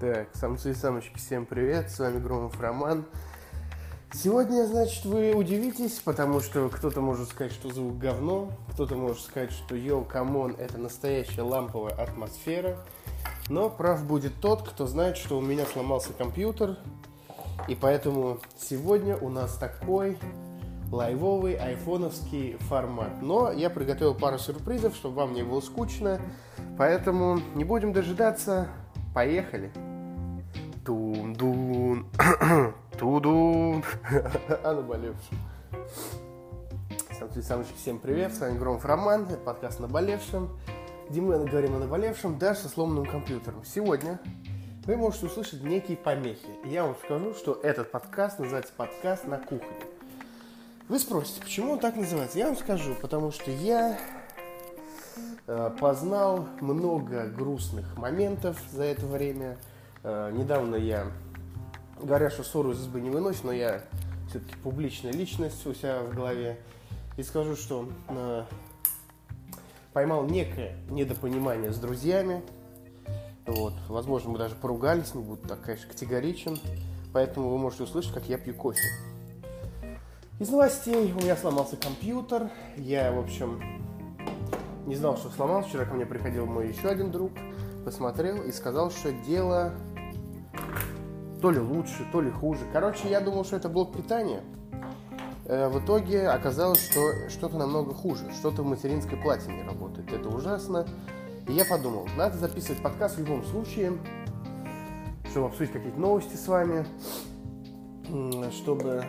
Так, самцы и самочки, всем привет, с вами Громов Роман. Сегодня, значит, вы удивитесь, потому что кто-то может сказать, что звук говно, кто-то может сказать, что yo, come on, это настоящая ламповая атмосфера. Но прав будет тот, кто знает, что у меня сломался компьютер, и поэтому сегодня у нас такой лайвовый айфоновский формат. Но я приготовил пару сюрпризов, чтобы вам не было скучно. Поэтому не будем дожидаться. Поехали. Тун-дун. Тудун. А наболевшем. Самцы самочки, всем привет. С вами Громов Роман. Это подкаст «Наболевшем», где мы говорим о наболевшем даже со сломанным компьютером. Сегодня вы можете услышать некие помехи. Я вам скажу, что этот подкаст называется «Подкаст на кухне». Вы спросите, почему он так называется? Я вам скажу, потому что я э, познал много грустных моментов за это время. Э, недавно я, говоря, что ссору из избы не выносит, но я все-таки публичная личность у себя в голове. И скажу, что э, поймал некое недопонимание с друзьями. Вот. Возможно, мы даже поругались, не буду так, конечно, категоричен. Поэтому вы можете услышать, как я пью кофе. Из новостей у меня сломался компьютер. Я, в общем, не знал, что сломался. Вчера ко мне приходил мой еще один друг, посмотрел и сказал, что дело то ли лучше, то ли хуже. Короче, я думал, что это блок питания. Э, в итоге оказалось, что что-то намного хуже. Что-то в материнской плате не работает. Это ужасно. И я подумал, надо записывать подкаст в любом случае, чтобы обсудить какие-то новости с вами, чтобы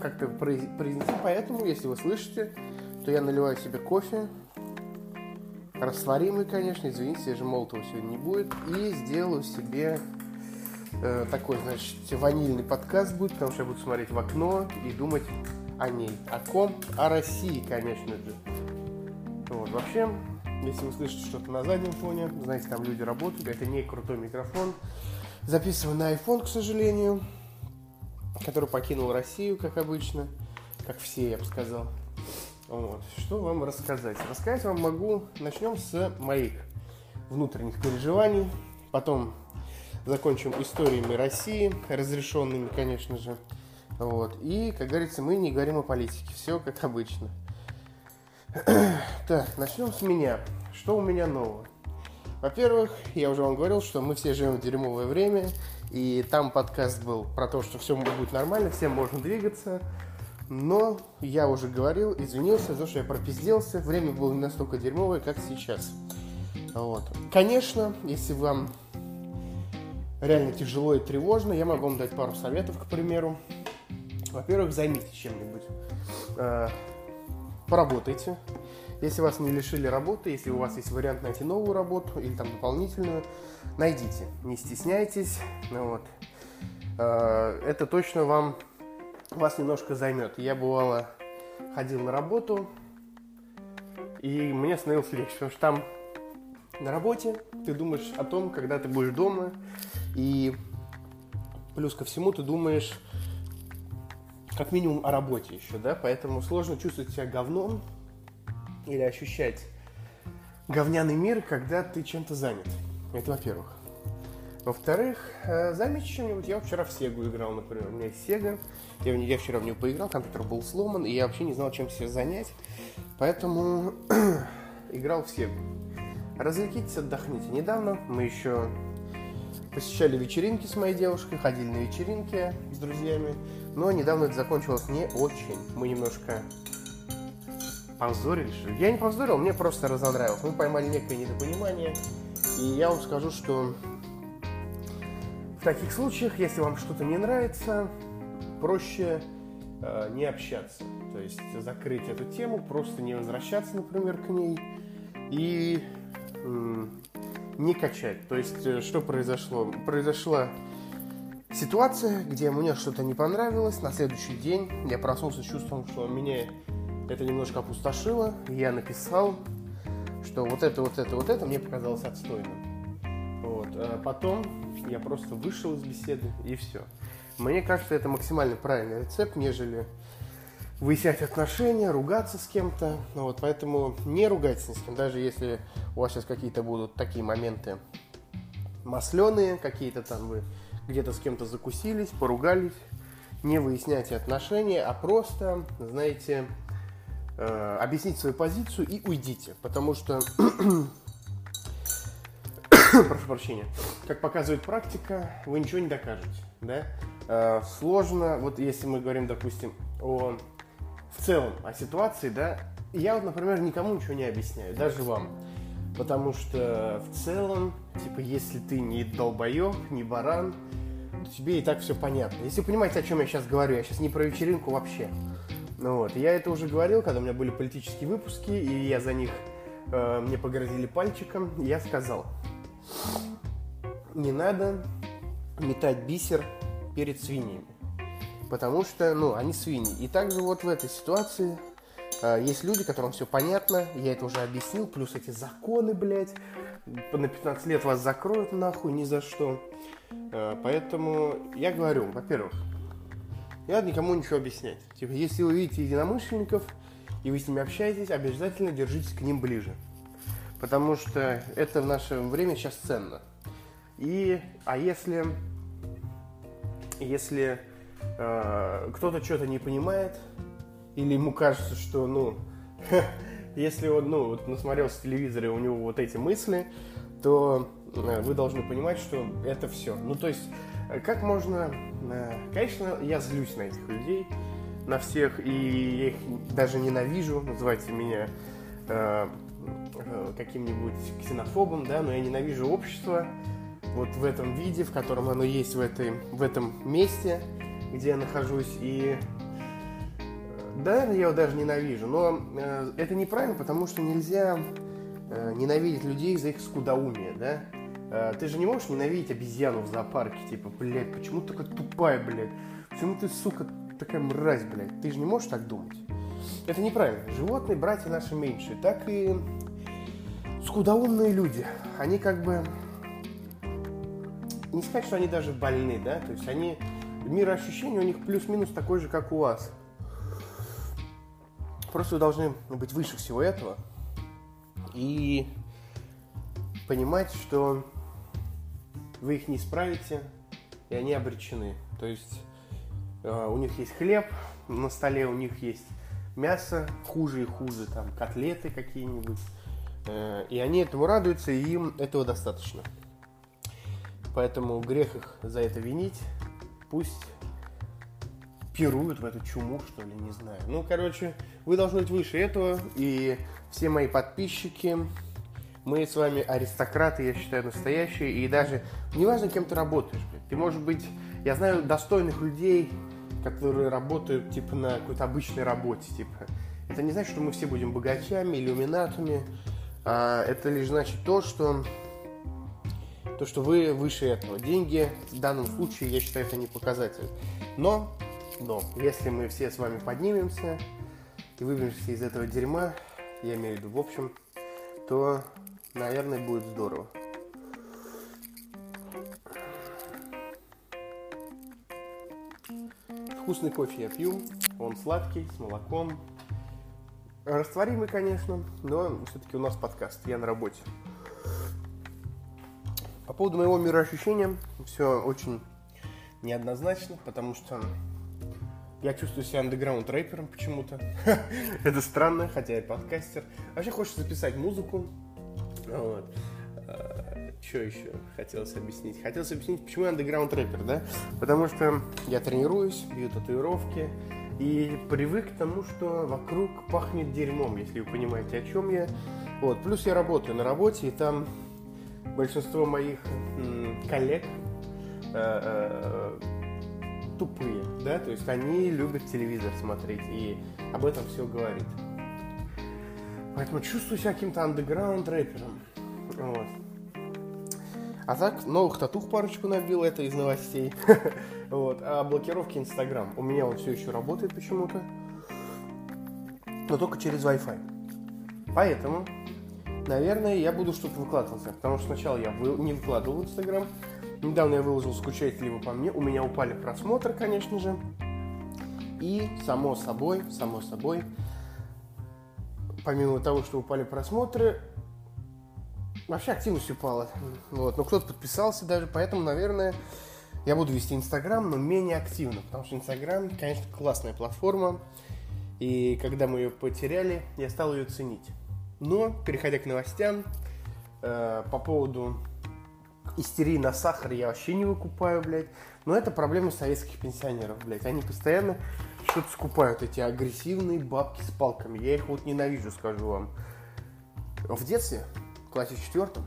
как-то произнести. Поэтому, если вы слышите, то я наливаю себе кофе. Растворимый, конечно, извините, же молотого сегодня не будет. И сделаю себе э, такой, значит, ванильный подкаст будет, потому что я буду смотреть в окно и думать о ней. О ком? О России, конечно же. Вот, вообще, если вы слышите что-то на заднем фоне, знаете, там люди работают, это не крутой микрофон. Записываю на iPhone, к сожалению который покинул Россию, как обычно, как все, я бы сказал. Вот. Что вам рассказать? Рассказать вам могу, начнем с моих внутренних переживаний, потом закончим историями России, разрешенными, конечно же. Вот. И, как говорится, мы не говорим о политике, все как обычно. Так, начнем с меня. Что у меня нового? Во-первых, я уже вам говорил, что мы все живем в дерьмовое время, и там подкаст был про то, что все будет нормально, всем можно двигаться. Но я уже говорил, извинился за то, что я пропизделся. Время было не настолько дерьмовое, как сейчас. Вот. Конечно, если вам реально тяжело и тревожно, я могу вам дать пару советов, к примеру. Во-первых, займитесь чем-нибудь. Э, поработайте. Если вас не лишили работы, если у вас есть вариант найти новую работу или там дополнительную, найдите. Не стесняйтесь. Ну, вот. Э, это точно вам вас немножко займет. Я бывало ходил на работу, и мне становилось легче, потому что там на работе ты думаешь о том, когда ты будешь дома, и плюс ко всему ты думаешь как минимум о работе еще, да, поэтому сложно чувствовать себя говном, или ощущать говняный мир, когда ты чем-то занят. Это во-первых. Во-вторых, э, заметьте чем-нибудь. Я вчера в Сегу играл, например. У меня есть Сега. Я, я вчера в нее поиграл, компьютер был сломан, и я вообще не знал, чем себя занять. Поэтому играл в Сегу. Развлекитесь, отдохните. Недавно мы еще посещали вечеринки с моей девушкой, ходили на вечеринки с друзьями. Но недавно это закончилось не очень. Мы немножко Позорили, что Я не позорил, мне просто разонравилось. Мы поймали некое недопонимание. И я вам скажу, что в таких случаях, если вам что-то не нравится, проще э, не общаться. То есть закрыть эту тему, просто не возвращаться, например, к ней и э, не качать. То есть э, что произошло? Произошла ситуация, где мне что-то не понравилось. На следующий день я проснулся с чувством, что меня это немножко опустошило. Я написал, что вот это, вот это, вот это мне показалось отстойным. Вот. А потом я просто вышел из беседы и все. Мне кажется, это максимально правильный рецепт, нежели выяснять отношения, ругаться с кем-то. Вот, поэтому не ругайтесь ни с кем, даже если у вас сейчас какие-то будут такие моменты масленые, какие-то там вы где-то с кем-то закусились, поругались, не выясняйте отношения, а просто, знаете, э, объяснить свою позицию и уйдите. Потому что, прошу прощения, как показывает практика, вы ничего не докажете. Да? Э, сложно, вот если мы говорим, допустим, о в целом о ситуации, да, я вот, например, никому ничего не объясняю, даже вам. Потому что в целом, типа, если ты не долбоеб, не баран, то тебе и так все понятно. Если вы понимаете, о чем я сейчас говорю, я сейчас не про вечеринку вообще. Ну вот, я это уже говорил, когда у меня были политические выпуски, и я за них, э, мне погрозили пальчиком, я сказал, не надо метать бисер перед свиньями. Потому что, ну, они свиньи. И также вот в этой ситуации э, есть люди, которым все понятно, я это уже объяснил, плюс эти законы, блядь, на 15 лет вас закроют нахуй ни за что. Э, поэтому я говорю, во-первых, не надо никому ничего объяснять. Типа, если вы видите единомышленников, и вы с ними общаетесь, обязательно держитесь к ним ближе. Потому что это в наше время сейчас ценно. И, а если, если кто-то что-то не понимает, или ему кажется, что, ну, если он, ну, вот насмотрелся телевизора, и у него вот эти мысли, то э, вы должны понимать, что это все. Ну, то есть, э, как можно... Э, конечно, я злюсь на этих людей, на всех, и я их даже ненавижу, называйте меня э, каким-нибудь ксенофобом, да, но я ненавижу общество вот в этом виде, в котором оно есть в, этой, в этом месте, где я нахожусь, и да, я его даже ненавижу, но э, это неправильно, потому что нельзя э, ненавидеть людей за их скудоумие, да? Э, ты же не можешь ненавидеть обезьяну в зоопарке, типа, блядь, почему ты такая тупая, блядь? Почему ты, сука, такая мразь, блядь? Ты же не можешь так думать. Это неправильно. Животные, братья наши меньшие, так и скудоумные люди. Они как бы... Не сказать, что они даже больны, да? То есть они... Мироощущение у них плюс-минус такой же, как у вас. Просто вы должны быть выше всего этого и понимать, что вы их не исправите, и они обречены. То есть э, у них есть хлеб, на столе у них есть мясо, хуже и хуже, там котлеты какие-нибудь. Э, и они этому радуются, и им этого достаточно. Поэтому грех их за это винить. Пусть пируют в эту чуму, что ли, не знаю. Ну, короче, вы должны быть выше этого, и все мои подписчики, мы с вами аристократы, я считаю, настоящие, и даже неважно, кем ты работаешь, ты можешь быть, я знаю достойных людей, которые работают, типа, на какой-то обычной работе, типа. Это не значит, что мы все будем богачами, иллюминатами, а это лишь значит то, что то, что вы выше этого. Деньги в данном случае, я считаю, это не показатель. Но но если мы все с вами поднимемся и выберемся из этого дерьма, я имею в виду в общем, то, наверное, будет здорово. Вкусный кофе я пью, он сладкий, с молоком. Растворимый, конечно, но все-таки у нас подкаст, я на работе. По поводу моего мироощущения все очень неоднозначно, потому что я чувствую себя андеграунд рэпером почему-то. Это странно, хотя я подкастер. Вообще хочется записать музыку. Вот. А, что еще хотелось объяснить? Хотелось объяснить, почему я андеграунд рэпер, да? Потому что я тренируюсь, бью татуировки, и привык к тому, что вокруг пахнет дерьмом, если вы понимаете, о чем я. Вот. Плюс я работаю на работе, и там большинство моих коллег э- э- тупые, да, то есть они любят телевизор смотреть и об этом все говорит. Поэтому чувствую себя каким-то андеграунд рэпером. Вот. А так, новых татух парочку набил, это из новостей. вот. А блокировки Инстаграм. У меня он все еще работает почему-то. Но только через Wi-Fi. Поэтому, наверное, я буду что-то выкладываться. Потому что сначала я не выкладывал в Инстаграм, Недавно я выложил «Скучаете ли вы по мне?». У меня упали просмотры, конечно же. И, само собой, само собой, помимо того, что упали просмотры, вообще активность упала. Вот, но кто-то подписался даже, поэтому, наверное, я буду вести Инстаграм, но менее активно, потому что Инстаграм, конечно, классная платформа, и когда мы ее потеряли, я стал ее ценить. Но, переходя к новостям, э, по поводу истерии на сахар я вообще не выкупаю, блядь. Но это проблема советских пенсионеров, блядь. Они постоянно что-то скупают, эти агрессивные бабки с палками. Я их вот ненавижу, скажу вам. В детстве, в классе четвертом,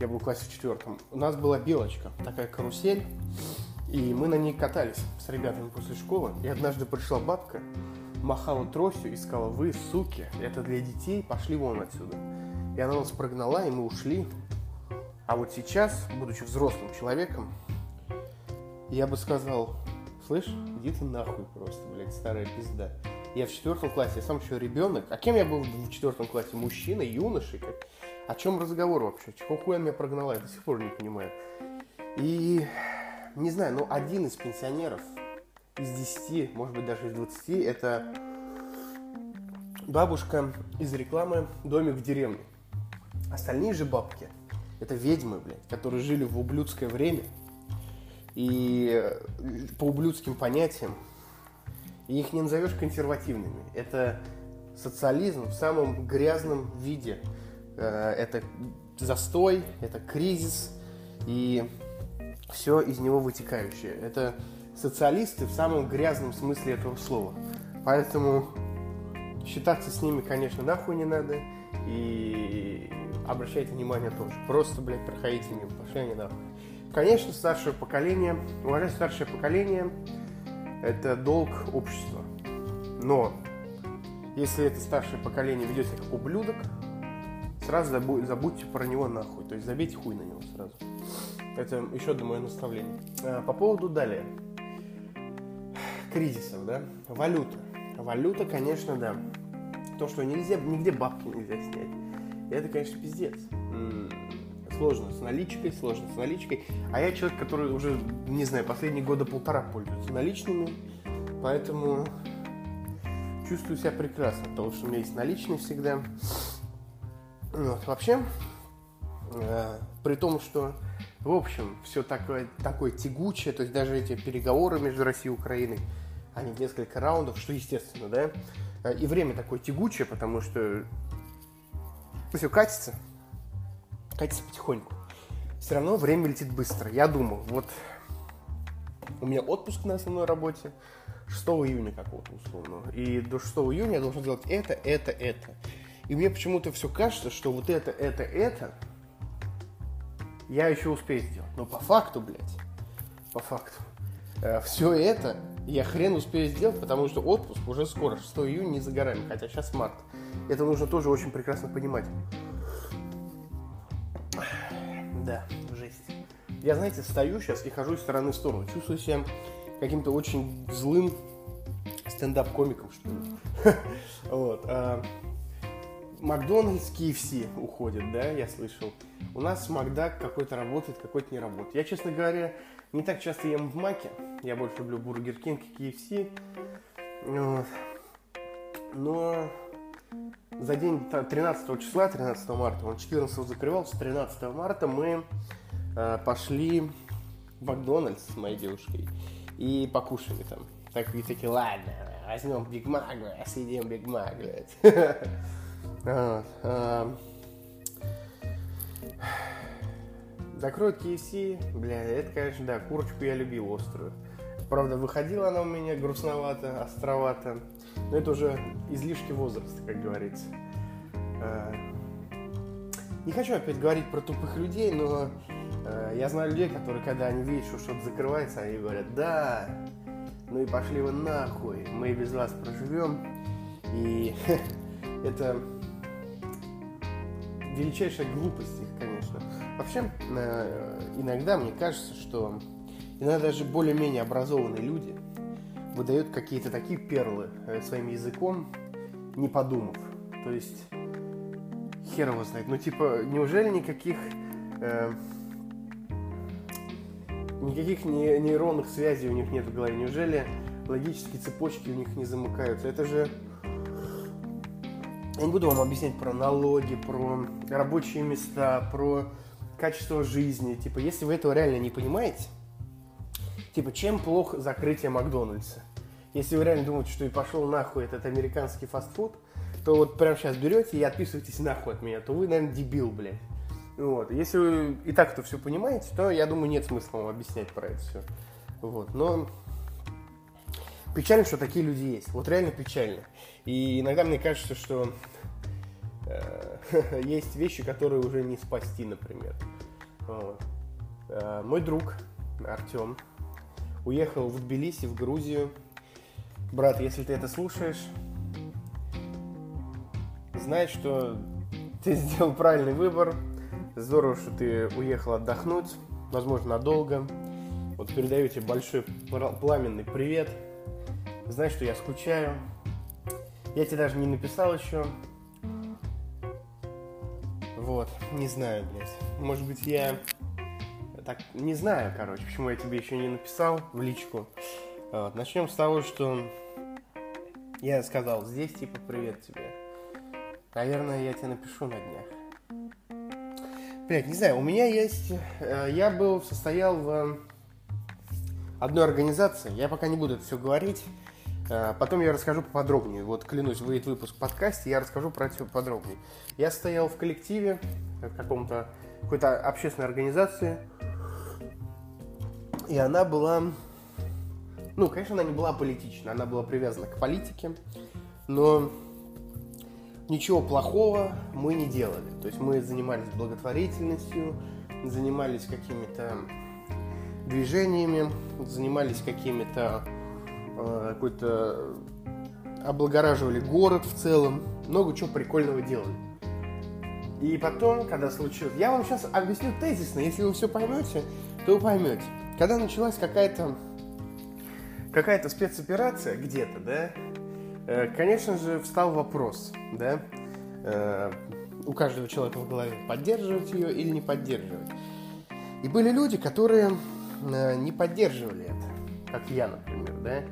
я был в классе четвертом, у нас была белочка, такая карусель, и мы на ней катались с ребятами после школы. И однажды пришла бабка, махала тростью и сказала, вы, суки, это для детей, пошли вон отсюда. И она нас прогнала, и мы ушли. А вот сейчас, будучи взрослым человеком, я бы сказал, слышь, иди ты нахуй просто, блядь, старая пизда. Я в четвертом классе, я сам еще ребенок. А кем я был в четвертом классе? Мужчиной, юношей? Как? О чем разговор вообще? Чего хуя меня прогнала? Я до сих пор не понимаю. И, не знаю, ну, один из пенсионеров из 10, может быть, даже из 20, это бабушка из рекламы «Домик в деревне». Остальные же бабки – это ведьмы, блядь, которые жили в ублюдское время и по ублюдским понятиям и их не назовешь консервативными. Это социализм в самом грязном виде. Э, это застой, это кризис и все из него вытекающее. Это социалисты в самом грязном смысле этого слова. Поэтому считаться с ними, конечно, нахуй не надо. И обращайте внимание тоже. Просто, блядь, проходите мимо, пошли они нахуй. Конечно, старшее поколение, уважать старшее поколение это долг общества. Но если это старшее поколение ведет себя как ублюдок, сразу забудьте про него нахуй. То есть забейте хуй на него сразу. Это еще одно мое наставление. А, по поводу далее. Кризисов, да? Валюта. Валюта, конечно, да. То, что нельзя, нигде бабки нельзя снять. Это, конечно, пиздец. Сложно с наличкой, сложно с наличкой. А я человек, который уже, не знаю, последние года полтора пользуется наличными. Поэтому чувствую себя прекрасно, потому что у меня есть наличные всегда. Вот. Вообще, э, при том, что, в общем, все такое, такое тягучее, то есть даже эти переговоры между Россией и Украиной, они несколько раундов, что естественно, да, э, и время такое тягучее, потому что все катится, катится потихоньку. Все равно время летит быстро. Я думал, вот у меня отпуск на основной работе 6 июня какого-то условно. И до 6 июня я должен делать это, это, это. И мне почему-то все кажется, что вот это, это, это я еще успею сделать. Но по факту, блядь, по факту, э, все это я хрен успею сделать, потому что отпуск уже скоро, 6 июня не за горами, хотя сейчас март. Это нужно тоже очень прекрасно понимать. Да, жесть. Я, знаете, стою сейчас и хожу из стороны в сторону. Чувствую себя каким-то очень злым стендап-комиком, что ли. Вот. А, Макдональдс, KFC уходит, да, я слышал. У нас Макдак какой-то работает, какой-то не работает. Я, честно говоря, не так часто ем в Маке. Я больше люблю Бургер Кинг и KFC. Вот. Но за день 13 числа, 13 марта, он 14 закрывался, 13 марта мы э, пошли в Макдональдс с моей девушкой и покушали там. Так, и такие, ладно, возьмем Биг Мак, съедим Биг Мак, Закроют KFC, бля, это, конечно, да, курочку я любил острую. Правда, выходила она у меня грустновато, островато. Но это уже излишки возраста, как говорится. А, не хочу опять говорить про тупых людей, но а, я знаю людей, которые, когда они видят, что что-то закрывается, они говорят, да, ну и пошли вы нахуй, мы без вас проживем. И это величайшая глупость их, конечно. Вообще, а, иногда мне кажется, что иногда даже более-менее образованные люди выдают какие-то такие перлы э, своим языком, не подумав. То есть, хер его знает. Ну, типа, неужели никаких... Э, никаких не, нейронных связей у них нет в голове? Неужели логические цепочки у них не замыкаются? Это же... Я не буду вам объяснять про налоги, про рабочие места, про качество жизни. Типа, если вы этого реально не понимаете, типа, чем плохо закрытие Макдональдса? Если вы реально думаете, что и пошел нахуй этот американский фастфуд, то вот прямо сейчас берете и отписываетесь нахуй от меня, то вы, наверное, дебил, блядь. Вот. Если вы и так это все понимаете, то, я думаю, нет смысла вам объяснять про это все. Вот. Но печально, что такие люди есть. Вот реально печально. И иногда мне кажется, что есть вещи, которые уже не спасти, например. Э, мой друг Артем уехал в Тбилиси, в Грузию. Брат, если ты это слушаешь, знай, что ты сделал правильный выбор. Здорово, что ты уехал отдохнуть, возможно, надолго. Вот передаю тебе большой пламенный привет. Знай, что я скучаю. Я тебе даже не написал еще. Вот, не знаю, блядь. Может быть, я... Так, не знаю, короче, почему я тебе еще не написал в личку. Вот, начнем с того, что я сказал здесь, типа, привет тебе. Наверное, я тебе напишу на днях. Блять, не знаю, у меня есть... Э, я был, состоял в одной организации. Я пока не буду это все говорить. Э, потом я расскажу поподробнее. Вот, клянусь, выйдет выпуск в подкасте, я расскажу про это все подробнее. Я стоял в коллективе, в каком-то, какой-то общественной организации. И она была... Ну, конечно, она не была политична, она была привязана к политике. Но ничего плохого мы не делали. То есть мы занимались благотворительностью, занимались какими-то движениями, занимались какими-то э, какой-то облагораживали город в целом, много чего прикольного делали. И потом, когда случилось... Я вам сейчас объясню тезисно, если вы все поймете, то вы поймете. Когда началась какая-то какая-то спецоперация где-то, да, Э, конечно же, встал вопрос, да, э, у каждого человека в голове, поддерживать ее или не поддерживать. И были люди, которые э, не поддерживали это, как я, например, да.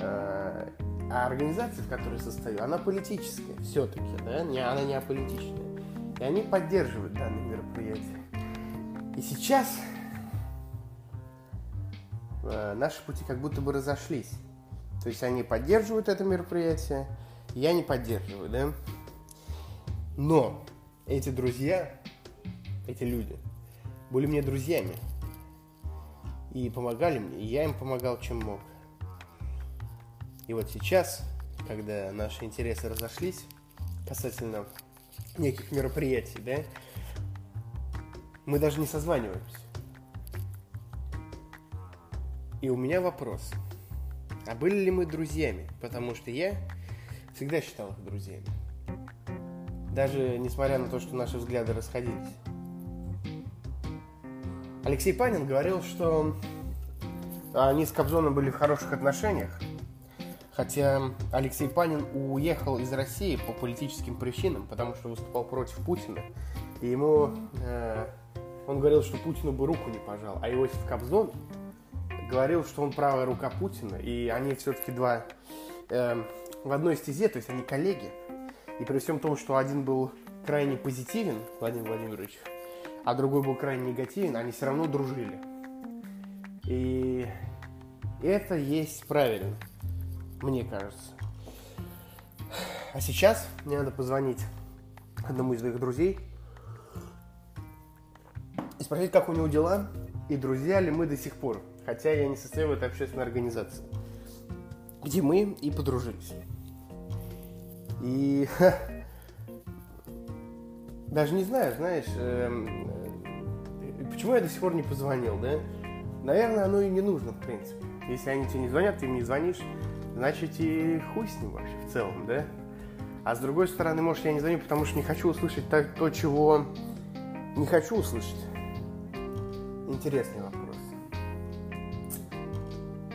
А организация, в которой состою, она политическая все-таки, да, не, она не аполитичная. И они поддерживают данное мероприятие. И сейчас наши пути как будто бы разошлись. То есть они поддерживают это мероприятие, я не поддерживаю, да? Но эти друзья, эти люди, были мне друзьями. И помогали мне, и я им помогал, чем мог. И вот сейчас, когда наши интересы разошлись касательно неких мероприятий, да, мы даже не созваниваемся. И у меня вопрос – а были ли мы друзьями? Потому что я всегда считал их друзьями. Даже несмотря на то, что наши взгляды расходились. Алексей Панин говорил, что они с Кобзоном были в хороших отношениях. Хотя Алексей Панин уехал из России по политическим причинам, потому что выступал против Путина. И ему... Э, он говорил, что Путину бы руку не пожал. А Иосиф Кобзон говорил, что он правая рука Путина, и они все-таки два э, в одной стезе, то есть они коллеги. И при всем том, что один был крайне позитивен, Владимир Владимирович, а другой был крайне негативен, они все равно дружили. И это есть правильно, мне кажется. А сейчас мне надо позвонить одному из своих друзей и спросить, как у него дела, и друзья ли мы до сих пор хотя я не состою в этой общественной организации, где мы и подружились. И даже не знаю, знаешь, э, почему я до сих пор не позвонил, да? Наверное, оно и не нужно, в принципе. Если они тебе не звонят, ты им не звонишь, значит и хуй с ним вообще в целом, да? А с другой стороны, может, я не звоню, потому что не хочу услышать то, чего не хочу услышать. Интересный вопрос.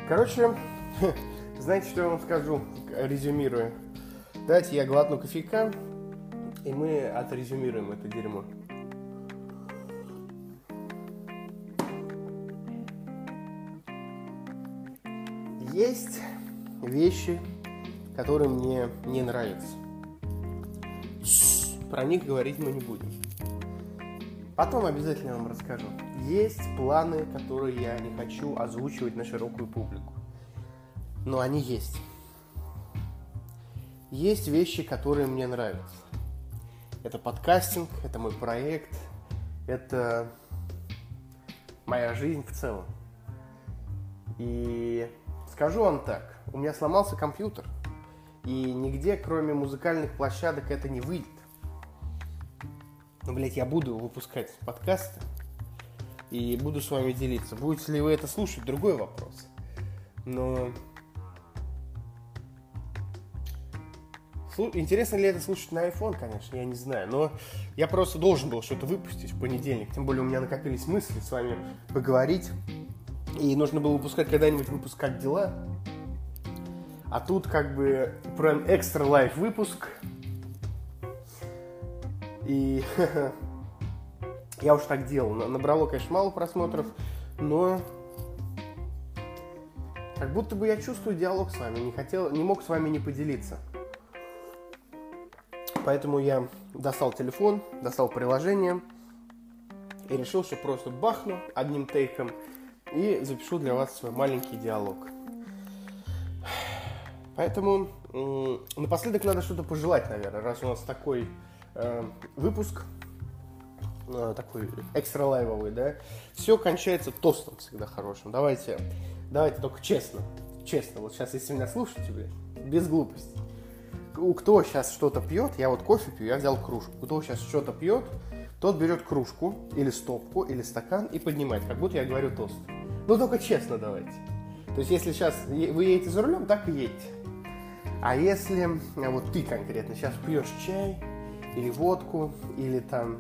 Короче, знаете, что я вам скажу, резюмируя? Давайте я глотну кофейка, и мы отрезюмируем это дерьмо. Есть вещи, которые мне не нравятся. Про них говорить мы не будем. Потом обязательно вам расскажу. Есть планы, которые я не хочу озвучивать на широкую публику. Но они есть. Есть вещи, которые мне нравятся. Это подкастинг, это мой проект, это моя жизнь в целом. И скажу вам так, у меня сломался компьютер, и нигде, кроме музыкальных площадок, это не выйдет. Но, блядь, я буду выпускать подкасты и буду с вами делиться. Будете ли вы это слушать, другой вопрос. Но Интересно ли это слушать на iPhone, конечно, я не знаю. Но я просто должен был что-то выпустить в понедельник. Тем более у меня накопились мысли с вами поговорить. И нужно было выпускать когда-нибудь выпуск «Как дела?». А тут как бы прям экстра лайф выпуск. И я уж так делал. Набрало, конечно, мало просмотров, но как будто бы я чувствую диалог с вами. Не хотел, не мог с вами не поделиться. Поэтому я достал телефон, достал приложение и решил, что просто бахну одним тейком и запишу для вас свой маленький диалог. Поэтому э, напоследок надо что-то пожелать, наверное, раз у нас такой э, выпуск, э, такой экстра лайвовый, да. Все кончается тостом всегда хорошим. Давайте, давайте только честно, честно. Вот сейчас, если меня слушаете, блядь, без глупости кто сейчас что-то пьет, я вот кофе пью, я взял кружку. Кто сейчас что-то пьет, тот берет кружку или стопку, или стакан и поднимает, как будто я говорю тост. Ну только честно давайте. То есть если сейчас вы едете за рулем, так и едете. А если а вот ты конкретно сейчас пьешь чай, или водку, или там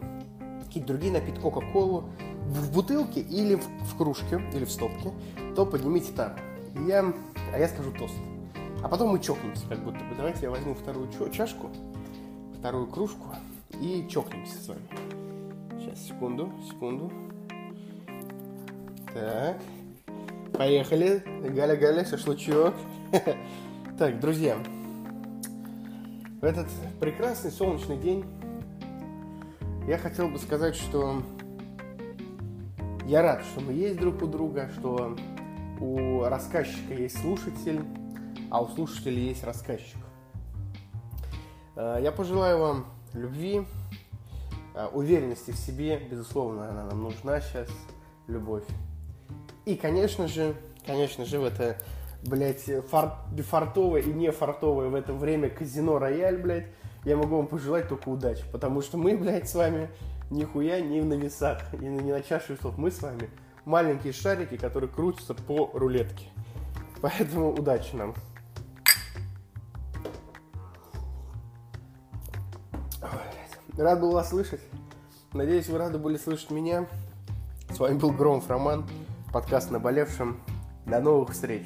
какие-то другие напитки, Кока-Колу, в бутылке или в, в кружке, или в стопке, то поднимите так. Я, а я скажу тост. А потом мы чокнемся, как будто бы. Давайте я возьму вторую чашку, вторую кружку и чокнемся с вами. Сейчас, секунду, секунду. Так. Поехали. Галя-галя, шашлычок. Так, друзья. В этот прекрасный солнечный день я хотел бы сказать, что я рад, что мы есть друг у друга, что у рассказчика есть слушатель, а у слушателей есть рассказчик. Э, я пожелаю вам любви, э, уверенности в себе, безусловно, она нам нужна сейчас, любовь. И, конечно же, конечно же, в это, блядь, фар... фартовое и не фартовое в это время казино Рояль, блядь, я могу вам пожелать только удачи, потому что мы, блядь, с вами нихуя не на весах, на, не на чаше весов. Мы с вами маленькие шарики, которые крутятся по рулетке. Поэтому удачи нам. Рад был вас слышать. Надеюсь, вы рады были слышать меня. С вами был Громов Роман, подкаст «Наболевшим». До новых встреч!